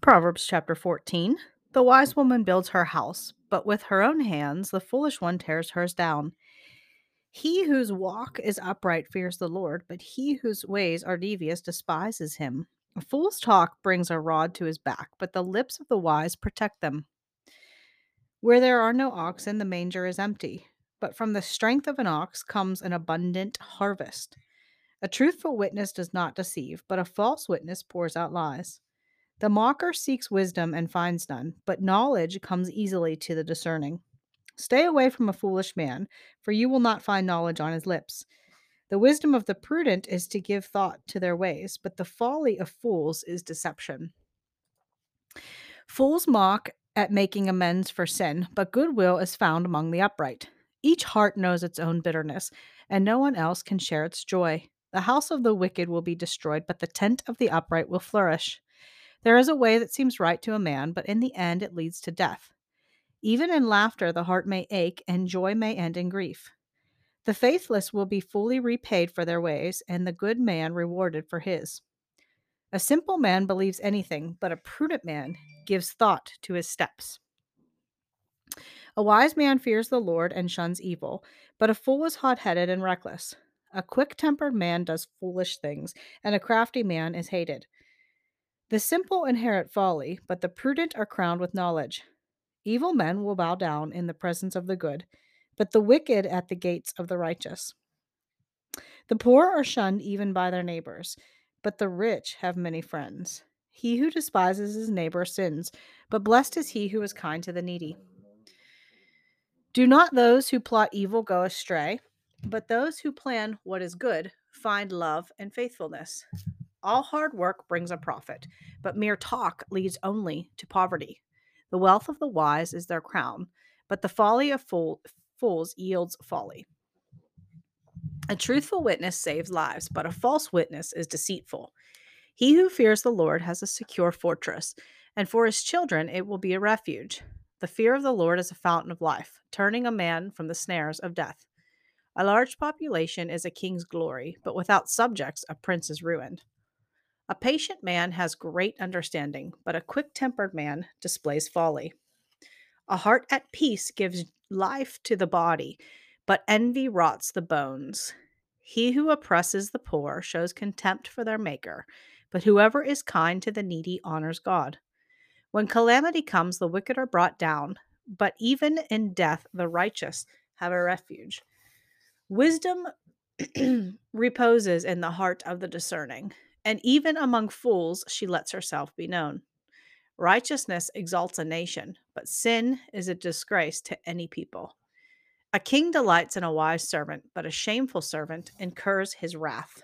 Proverbs chapter 14 The wise woman builds her house, but with her own hands the foolish one tears hers down. He whose walk is upright fears the Lord, but he whose ways are devious despises him. A fool's talk brings a rod to his back, but the lips of the wise protect them. Where there are no oxen, the manger is empty, but from the strength of an ox comes an abundant harvest. A truthful witness does not deceive, but a false witness pours out lies. The mocker seeks wisdom and finds none, but knowledge comes easily to the discerning. Stay away from a foolish man, for you will not find knowledge on his lips. The wisdom of the prudent is to give thought to their ways, but the folly of fools is deception. Fools mock at making amends for sin, but goodwill is found among the upright. Each heart knows its own bitterness, and no one else can share its joy. The house of the wicked will be destroyed, but the tent of the upright will flourish. There is a way that seems right to a man, but in the end it leads to death. Even in laughter, the heart may ache, and joy may end in grief. The faithless will be fully repaid for their ways, and the good man rewarded for his. A simple man believes anything, but a prudent man gives thought to his steps. A wise man fears the Lord and shuns evil, but a fool is hot headed and reckless. A quick tempered man does foolish things, and a crafty man is hated. The simple inherit folly, but the prudent are crowned with knowledge. Evil men will bow down in the presence of the good, but the wicked at the gates of the righteous. The poor are shunned even by their neighbors, but the rich have many friends. He who despises his neighbor sins, but blessed is he who is kind to the needy. Do not those who plot evil go astray, but those who plan what is good find love and faithfulness. All hard work brings a profit, but mere talk leads only to poverty. The wealth of the wise is their crown, but the folly of fool- fools yields folly. A truthful witness saves lives, but a false witness is deceitful. He who fears the Lord has a secure fortress, and for his children it will be a refuge. The fear of the Lord is a fountain of life, turning a man from the snares of death. A large population is a king's glory, but without subjects, a prince is ruined. A patient man has great understanding, but a quick tempered man displays folly. A heart at peace gives life to the body, but envy rots the bones. He who oppresses the poor shows contempt for their maker, but whoever is kind to the needy honors God. When calamity comes, the wicked are brought down, but even in death, the righteous have a refuge. Wisdom reposes in the heart of the discerning and even among fools she lets herself be known. Righteousness exalts a nation, but sin is a disgrace to any people. A king delights in a wise servant, but a shameful servant incurs his wrath.